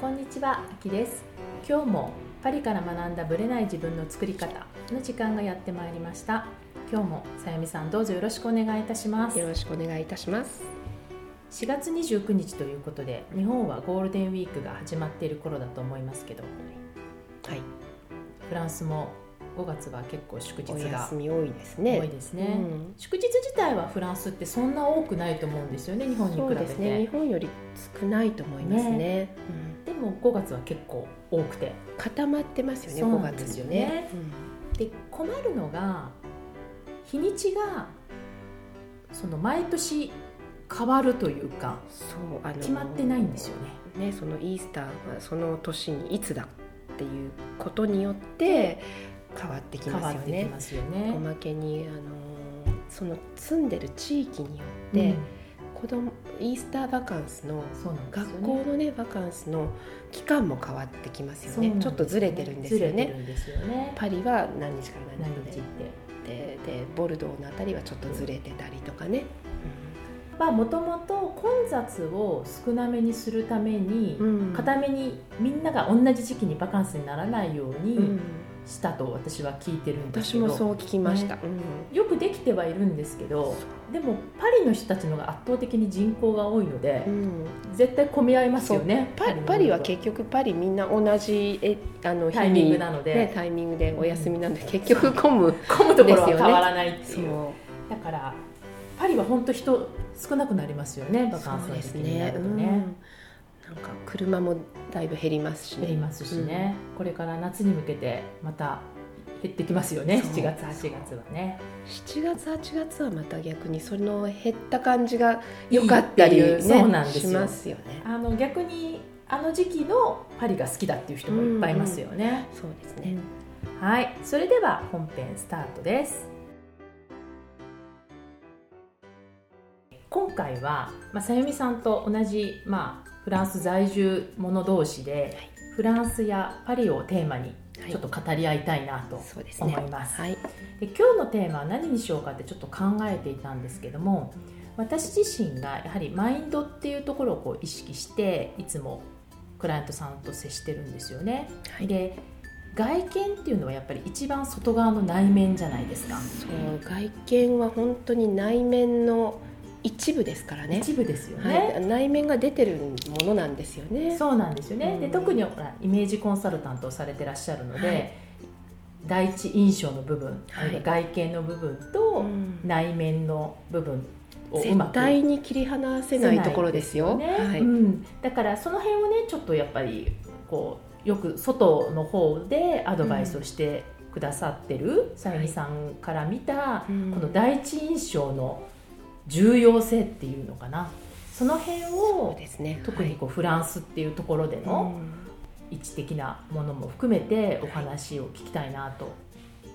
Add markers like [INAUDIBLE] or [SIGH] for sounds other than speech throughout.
こんにちは、あきです。今日もパリから学んだブレない自分の作り方の時間がやってまいりました。今日もさゆみさんどうぞよろしくお願いいたします。よろしくお願いいたします。4月29日ということで日本はゴールデンウィークが始まっている頃だと思いますけどはい。フランスも5月は結構祝日おが休み多いですね。多いですね、うん。祝日自体はフランスってそんな多くないと思うんですよね日本に比そうべてですね日本より少ないと思いますねでも5月は結構多くて。うん固まってますよね5そうなんですよね。ね。で困るのが日にちがその毎年変わるというかそうあの決まってないんですよね。ねそのイースターがその年にいつだっていうことによって変わってきますよね。よね。おまけにあのその住んでる地域によって、うん子供イースターバカンスの学校のねバカンスの期間も変わってきますよそうなんですね。ちょっとずれてるんですよね。ね。パリは何日から何何日でてででボルドーのあたりはちょっとずれてたりとかね、まあもともと混雑を少なめにするために、うん。固めにみんなが同じ時期にバカンスにならないよううん。にしたと私は聞いてるんですけど、私もそう聞きました、ね。うん。よくできてはいるんですけどでもパリの人たちのが圧倒的に人口が多いので、うん。絶対混み合いますよね。パパリは結局パリみんな同じえあの日タイミングになので、ね、タイミングでお休みなんで、結局混む。混むところは変わらないってそいう。う。だからパリは本当人少なくなりますよねバカンスの時期になるとね。うんなんか車もだいぶ減りますしね。減りますしね、これから夏に向けてまた減ってきますよね。そう。7月8月はね。7月8月はまた逆にその減った感じが良かったりねそうなんですよ。しますよね。あの逆にあの時期のパリが好きだっていう人もいっぱいいますよね、そうですね、はい。それでは本編スタートです。今回は、まあ、さゆみさんと同じ、まあ、フランス在住者同士で、フランスやパリをテーマにはい。ちょっと語り合いたいなと思います。はい。で今日のテーマは何にしようかってちょっと考えていたんですけども私自身がやはりマインドっていうところをこう意識していつもクライアントさんと接してるんですよね。はい。で外見っていうのはやっぱり一番外側の内面じゃないですか。そう外見は本当に内面の一部ですからね。一部ですよはね。い、内面が出てるものなんですよね。そうなんですよね。でうん。特にイメージコンサルタントをされてらっしゃるので、はい。第一印象の部分、はい。あるいは外見の部分とうん。内面の部分をうま絶く対に切り離せないところですよ。ね。はい。うん、だからその辺をねちょっとやっぱりこうよく外の方でアドバイスをしてくださってるさゆみさんから見た、うん。この第一印象の重要性っていうのかな。その辺をですね。特にこうフランスっていうところではいの位置的なものも含めてお話を聞きたいなと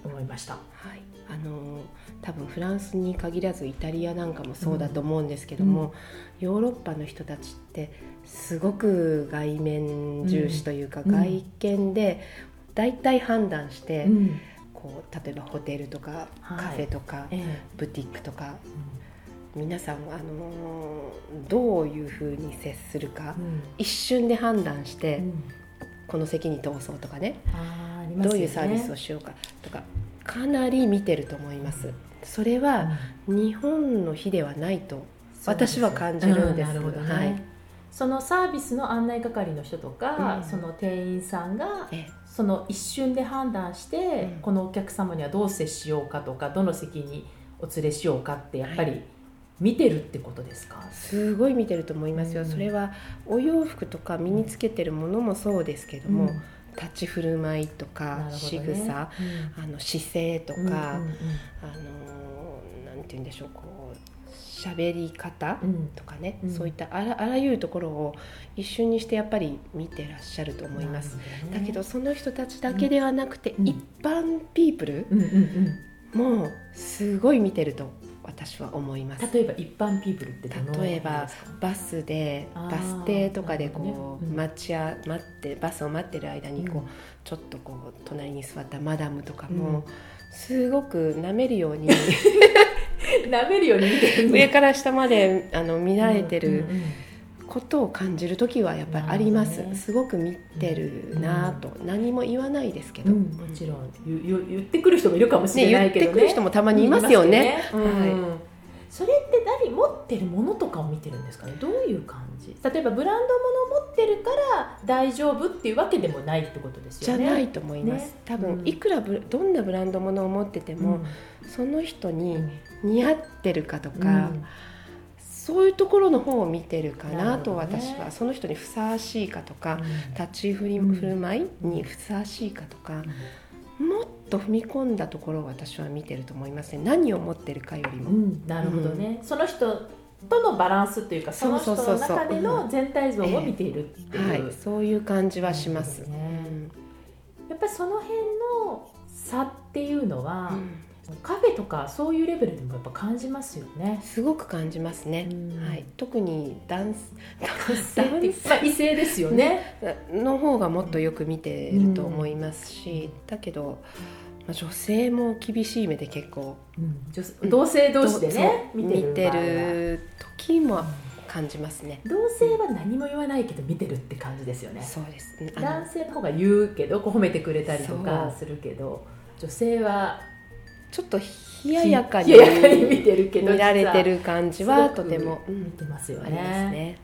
思いました。はい、あの多分フランスに限らずイタリアなんかもそうだと思うんですけども、ヨーロッパの人たちってすごく外面重視というか、うん。外見で大体判断して、うん。こう例えばホテルとかはい。カフェとか、ええ。ブティックとか皆さん、あのどういうふうに接するか、うん。一瞬で判断して、うん。この席に通そうとかね。ね。どういうサービスをしようかとかかなり見てると思います。それは日本の日ではないと私は感じるんです。うなるほどね、はい。そのサービスの案内係の人とか、うん。その店員さんがえその一瞬で判断して、うん。このお客様にはどう接しようかとかどの席にお連れしようかってやっぱり見てるってことですか、すごい見てると思いますよ、うん。それはお洋服とか身につけてるものもそうですけども、うん。立ち振る舞いとなか、仕草あの姿勢とか、うんうんあのなんて言うんでしょうこう喋り方うん。うんとかね、うん。そういったあらあらゆるところを一瞬にしてやっぱり見てらっしゃると思います。ね。だけどその人たちだけではなくて、うん。一般ピープルうんうんうん。もすごい見てると私は思います。例えば一般ピープルって例えばバスでバス停とかでこう、ねうん待ちあ待ってバスを待ってる間にこう、うん。ちょっとこう隣に座ったマダムとかうん。も、すごく舐めるように [LAUGHS] 舐めるように見てる上から下まであの見られてる、うんうんことを感じる時はやっぱりあります、ね、すごく見てるなと、うん、何も言わないですけど、うん、もちろん。言言ってくる人もいるかもしれないけど、ね。ね、言ってくる人もたまにいますよね。よね。はいそれって何持ってるものとかを見てるんですかね？どういう感じ？例えばブランド物を持ってるから大丈夫っていうわけでもないってことですよね。じゃないと思います、ね、多分いくらどんなブランド物を持ってても、うん、その人に似合ってるかとか、うんそういうところの方を見てるかなと私は、その人にふさわしいかとか、立ち振り振る舞いにふさわしいかとか、もっと踏み込んだところを私は見てると思いますね何を持ってるかよりも。なるほどね、その人とのバランスというかその人の中での全体像を見ているっていう、はい、そういう感じはします。ね、やっぱりその辺の差っていうのは、カフェとかそういうレベルでもやっぱ感じますよね。すごく感じますね。はい、特に男男性まあ異性ですよね。の方がもっとよく見てると思いますし、だけど。まあ、女性も厳しい目で結構、うん、同性同士でね見てる時も感じますね。同性は何も言わないけど見てるって感じですよね。そうです、男性の方が言うけどこう褒めてくれたりとかするけど女性はちょっと冷ややかに見てるけど見られてる感じはとても。見てますよね。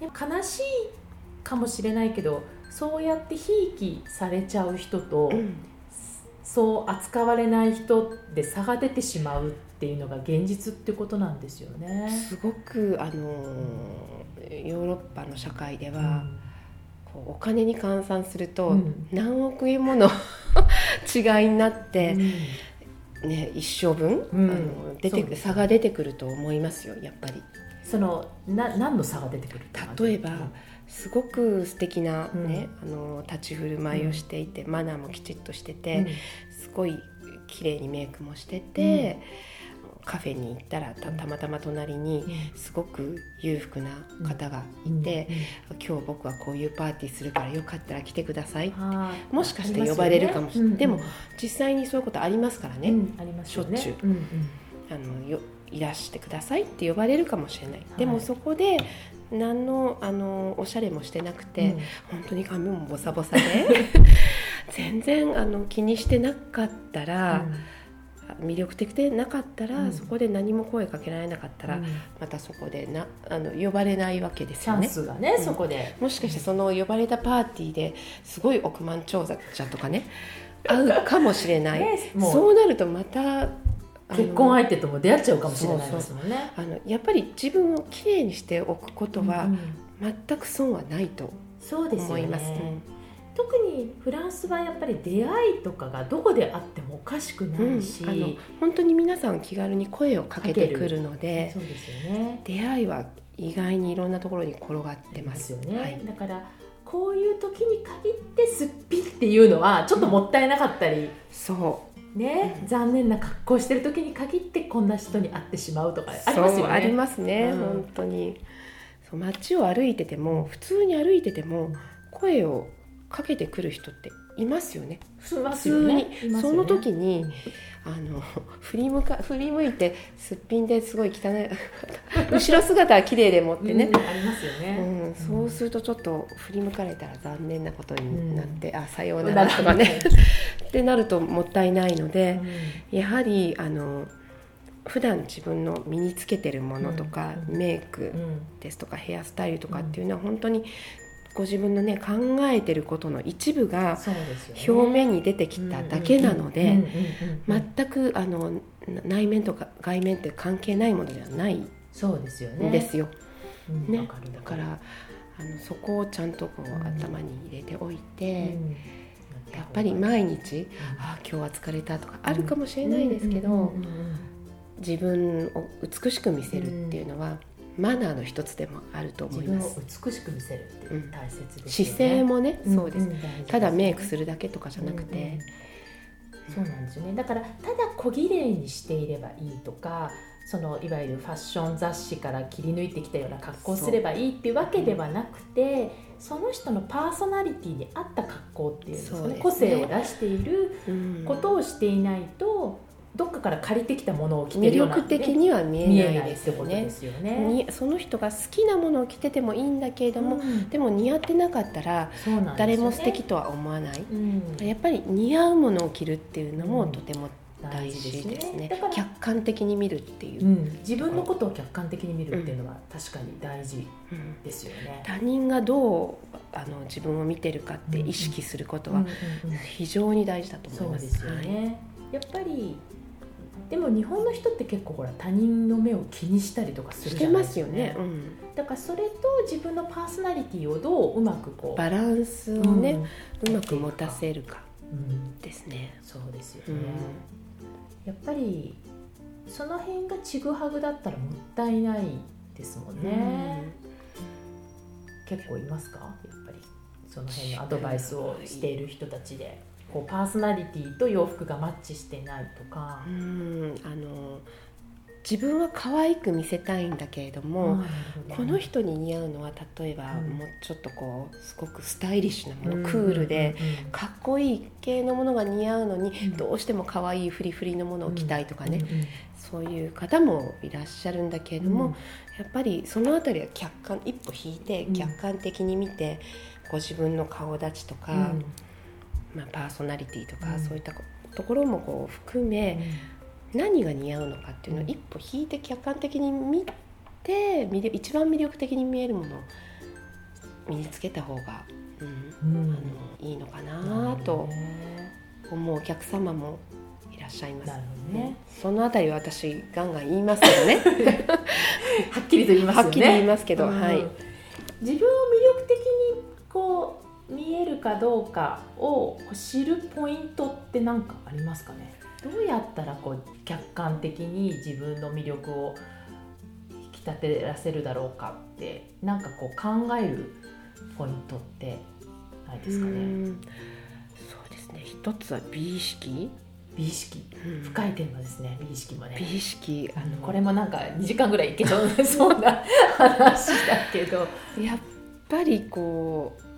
悲しいかもしれないけどそうやってひいきされちゃう人と、うん、そう扱われない人で差が出てしまうっていうのが現実ってことなんですよね。すごくあのヨーロッパの社会では、うん。お金に換算すると何億円もの [LAUGHS] 違いになって、ね、一生分、うん、あの出て差が出てくると思いますよやっぱり。そのな何の差が出てくる例えば、すごく素敵なね、うん、あの立ち振る舞いをしていて、マナーもきちっとしてて、すごい綺麗にメイクもしてて。カフェに行ったらたまたま隣にすごく裕福な方がいて、今日僕はこういうパーティーするからよかったら来てくださいってもしかして呼ばれるかもしれない、ね、でも実際にそういうことありますからね、ありますしょっちゅう、あのよいらしてくださいって呼ばれるかもしれない、でもそこで何のあのおしゃれもしてなくて、うん、本当に髪もボサボサで [LAUGHS] 全然あの気にしてなかったら、うん魅力的でなかったら、うん、そこで何も声かけられなかったら、うん、またそこでなあの呼ばれないわけですよね。ね、うん、そこで。もしかしてその呼ばれたパーティーですごい億万長者とかね [LAUGHS] 会うかもしれない、ね、そうなるとまた結婚相手とも出会っちゃうかもしれないですもんね。あのやっぱり自分をきれいにしておくことは、全く損はないと思います。特にフランスはやっぱり出会いとかがどこであってもおかしくないし、うん、あの本当に皆さん気軽に声をかけてくるのでそうですよ、ね、出会いは意外にいろんなところに転がってます。よね、はい、だからこういう時に限ってすっぴっていうのはちょっともったいなかったり、うん、そう。ね、うん、残念な格好してる時に限ってこんな人に会ってしまうとかありますよね。ありますね、うん、本当に。そう街を歩いてても普通に歩いてても声をかけてくる人っていますよね。普通に、ね、その時に、あの振り向か振り向いてすっぴんですごい汚い [LAUGHS] 後ろ姿は綺麗でもってね、うん、ありますよね、うん、そうするとちょっと振り向かれたら残念なことになって、うん、あさようならとかね。[LAUGHS] ってなるともったいないので、やはりあの普段自分の身につけてるものとか、メイクですとかヘアスタイルとかっていうのは本当にご自分のね考えてることの一部が表面に出てきただけなので全くあの内面とか外面って関係ないものではないそうですよね。ですよ。ね、だからあのそこをちゃんとこう頭に入れておいて、やっぱり毎日、ああ今日は疲れたとかあるかもしれないですけど、自分を美しく見せるっていうのは、マナーの一つでもあると思います。美しく見せるって大切です、ね。うん、姿勢もね、そうです、ただメイクするだけとかじゃなくて、そうなんですよね。だからただ小綺麗にしていればいいとかそのいわゆるファッション雑誌から切り抜いてきたような格好をすればいいっていうわけではなくてその人のパーソナリティに合った格好っていう、ね、個性を出していることをしていないとどっかから借りてきたものを着て魅るような力的には見見えないですよね。すよね。にその人が好きなものを着ててもいいんだけれども、うん。でも似合ってなかったら誰も素敵とは思わない、うん。やっぱり似合うものを着るっていうのうん。もとても大事ですね,、だから、客観的に見るっていう。う、ん、自分のことを客観的に見るっていうのは確かに大事うんですよね。他人がどうあの自分を見てるかって意識することは非常に大事だと思います。そうですよね、やっぱりでも日本の人って結構ほら他人の目を気にしたりとかするじしてゃないですか。ますよね、うん、だからそれと自分のパーソナリティをどううまくこうバランスをうん。ね、うまく持たせるかうん。ですね。そうですよね、うん。やっぱりその辺がちぐはぐだったらもったいないですもんね、結構いますか？やっぱりその辺のアドバイスをしている人たちでこうパーソナリティと洋服がマッチしてないとか。う、んあの自分は可愛く見せたいんだけれども、この人に似合うのは例えば、うん。もうちょっとこうすごくスタイリッシュなもの、うんクールで、うんかっこいい系のものが似合うのに、うん。どうしても可愛いフリフリのものを着たいとかね、そういう方もいらっしゃるんだけれども、うん。やっぱりそのあたりは客観一歩引いてうん。客観的に見て、ご自分の顔立ちとか、うんまあ、パーソナリティとか、うん。そういったところもこう含め、何が似合うのかっていうのを一歩引いて客観的に見て一番魅力的に見えるものを身につけた方が、うんうん。あのいいのかなとね思うお客様もいらっしゃいます。ね。そのあたりは私ガンガン言いますけどね。[LAUGHS] はっきりと言いますよね。はっきり言いますけど、うん。はい。自分を魅力的にこう見えるかどうかを知るポイントって何かありますかね？どうやったらこう客観的に自分の魅力を引き立てらせるだろうかってなんかこう考えるポイントってないですかうねん。そうですね。一つは美意識、美意識。うん深いテーマですね美意識もね。美意識。あのこれもなんか2時間ぐらいいけそうな話だけど。やっぱりこう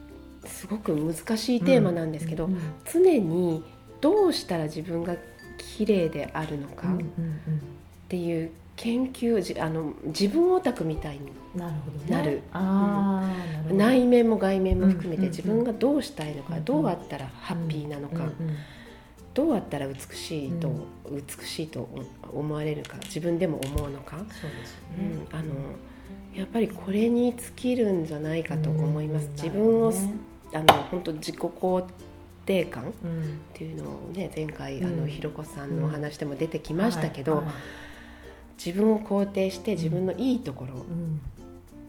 すごく難しいテーマなんですけど、うんうん常にどうしたら自分が綺麗であるのかっうんうんていう研究じあの自分オタクみたいにうんなるなる。あーなるほど。内面も外面も含めてうんうんうん。自分がどうしたいのか、うんどうあったらハッピーなのか、うんうんどうあったら美しいと、う美しいと思われるか自分でも思うのか、そうんね、あのやっぱりこれに尽きるんじゃないかと思います、うん。自分を、あの本当自己肯定感っうん。ていうのをね前回、あうん。のひろこさんのお話でも出てきましたけど、自分を肯定して自分のいいところをうん。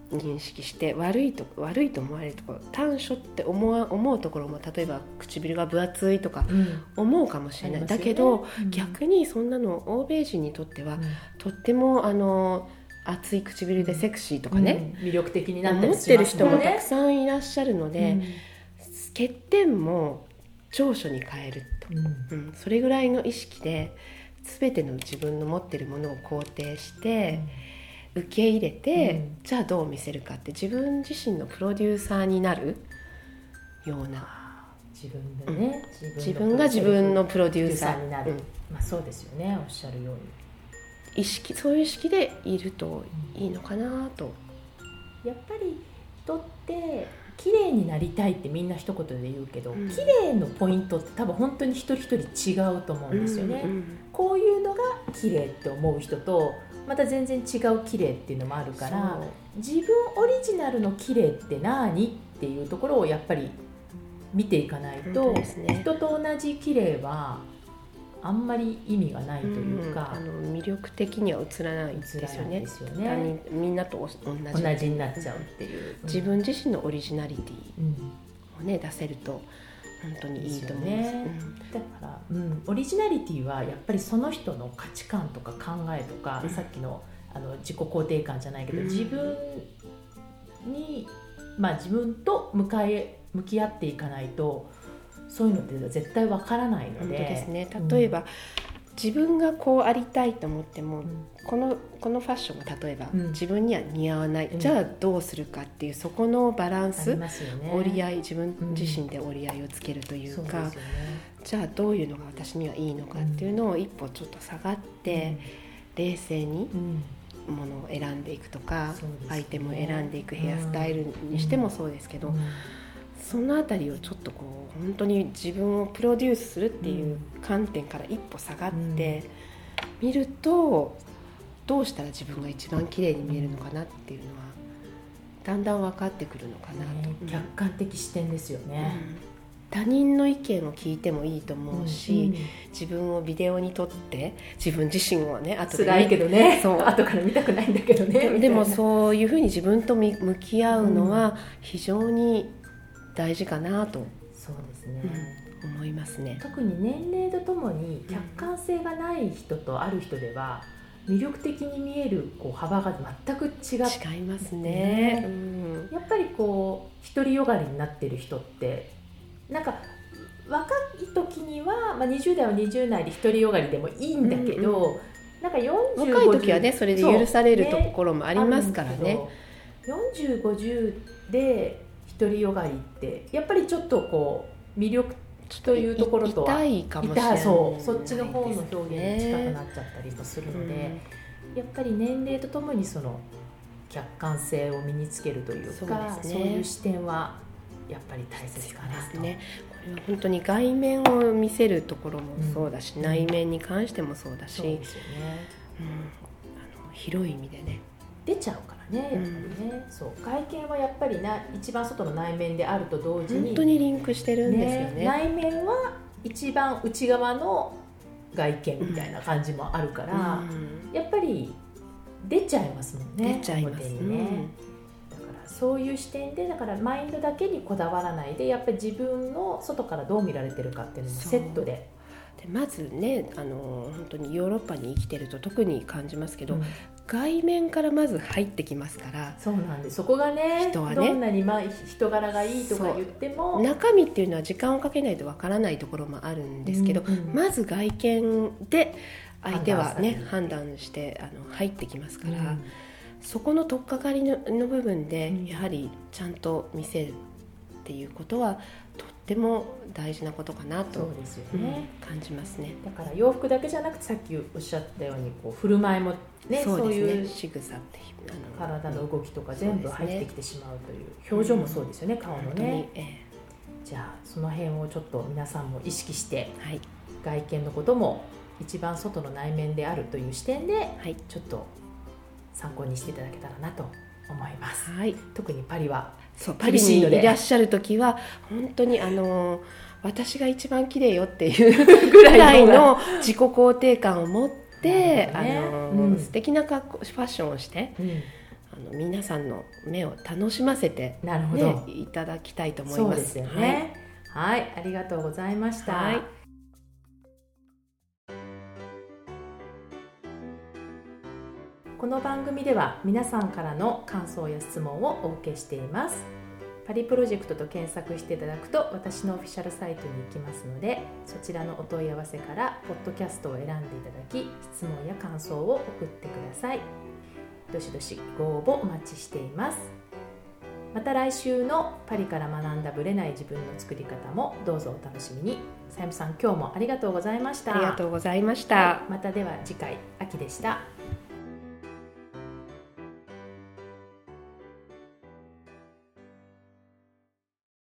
認識して悪いと悪いと思われるところ短所って思わ思うところも例えば唇が分厚いとかうん。思うかもしれない、だけど、うん。逆にそんなの欧米人にとっては、うん。とってもあの厚い唇でセクシーとかね、うん。魅力的になったりしてまする人もたねくさんいらっしゃるので、欠点も長所に変えると、うん。うん、それぐらいの意識で全ての自分の持ってるものを肯定して、受け入れて、うん。じゃあどう見せるかって自分自身のプロデューサーになるような。自分でね、自分が自分のプロデューサーになる、うん。まあそうですよね。おっしゃるように意識そういう意識でいるといいのかなと。やっぱり人って綺麗になりたいってみんな一言で言うけど、うん。綺麗のポイントって多分本当に一人一人違うと思うんですよね、うんうんこういうのが綺麗って思う人とまた全然違う綺麗っていうのもあるから自分オリジナルの綺麗って何っていうところをやっぱり見ていかないと、ね。人と同じ綺麗はあんまり意味がないというか、うんあの魅力的には映らないですよね。ですよ他ね人みんなと同じ。同じになっちゃうっていう、自分自身のオリジナリティうん。をね出せると本当にいいと思います。ね。だから、うん、オリジナリティはやっぱりその人の価値観とか考えとか、うん。さっきのあの自己肯定感じゃないけど、うん。自分に、まあ、自分と向かい向き合っていかないとそういうのって絶対わからないうんので。本当ですね。例えば、自分がこうありたいと思っても、うん。このこのファッションが例えば、うん。自分には似合わない、うん。じゃあどうするかっていうそこのバランス、ね。折り合い自分自身で折り合いをつけるというか、ね。じゃあどういうのが私にはいいのかっていうのを一歩ちょっと下がって、冷静にうん。ものを選んでいくとか、ね。アイテムを選んでいくヘアスタイルにしてもそうですけど、うんそのあたりをちょっとこう本当に自分をプロデュースするっていう観点から一歩下がって見るとどうしたら自分が一番綺麗に見えるのかなっていうのはだんだん分かってくるのかなと。ね客観的視点ですようん。ね、他人の意見を聞いてもいいと思うし、うん。自分をビデオに撮って自分自身をね後で辛いけどね。そう。[LAUGHS] 後から見たくないんだけどねででもうそういうふうに自分とみ向き合うのは非常に大事かなとそうですね、思いますね。特に年齢とともに客観性がない人とある人では魅力的に見えるこう幅が全く違って違いますね。ねうんやっぱりこう独りよがりになってる人ってなんか若い時には、まあ、20代は20代で独りよがりでもいいんだけど、うんなんか40若い時はねそれで許されるところもありますからね。4050で独りよがりってやっぱりちょっとこう魅力というところとは痛いかもしれないそうそっちの方の表現に近くなっちゃったりもするので、やっぱり年齢とともにその客観性を身につけるというかそうねいう視点はやっぱり大切かなと。ですね。これは本当に外面を見せるところもそうだし、うん内面に関してもそうだし、うんそうですよねあの広い意味でね。出ちゃうからねやっぱりね、そう外見はやっぱりな一番外の内面であると同時に本当にリンクしてるんですよね。内面は一番内側の外見みたいな感じもあるから、うん。やっぱり出ちゃいますもんね出ちゃいます。表にね、だからそういう視点でだからマインドだけにこだわらないでやっぱり自分の外からどう見られてるかっていうのもセットで。でまずねあの本当にヨーロッパに生きてると特に感じますけど、うん外面からまず入ってきますからそうなんでそこがね人はね。どんなに、まあ、人柄がいいとか言っても中身っていうのは時間をかけないとわからないところもあるんですけど、うんうんまず外見で相手はね判判断してあの入ってきますから、うん。そこの取っかかりのの部分で、うん。やはりちゃんと見せるっていうことはとっても大事なことかなと感じますね。だから洋服だけじゃなくてさっきおっしゃったようにこう振る舞いもねそうそうですね。いう仕草ってあの体の動きとか全部入ってきてしまうという表情もそうですよね、顔の本当にねえ。じゃあその辺をちょっと皆さんも意識してえはい。外見のことも一番外の内面であるという視点ではい。ちょっと参考にしていただけたらなと思います。はい。特にパリは。そうパリにいらっしゃる時は本当にあの私が一番綺麗よっていう [LAUGHS] ぐらいの自己肯定感を持って、あの、うん。素敵な格好ファッションをしてうん。あの皆さんの目を楽しませて、なるほど、ね、いただきたいと思います。そうですよね。はい、ありがとうございました、はいこの番組では皆さんからの感想や質問をお受けしています。パリプロジェクトと検索していただくと私のオフィシャルサイトに行きますのでそちらのお問い合わせからポッドキャストを選んでいただき質問や感想を送ってください。どしどしご応募お待ちしています。また来週のパリから学んだブレない自分の作り方もどうぞお楽しみに。さゆみさん今日もありがとうございました。ありがとうございました。はいまたでは次回秋でした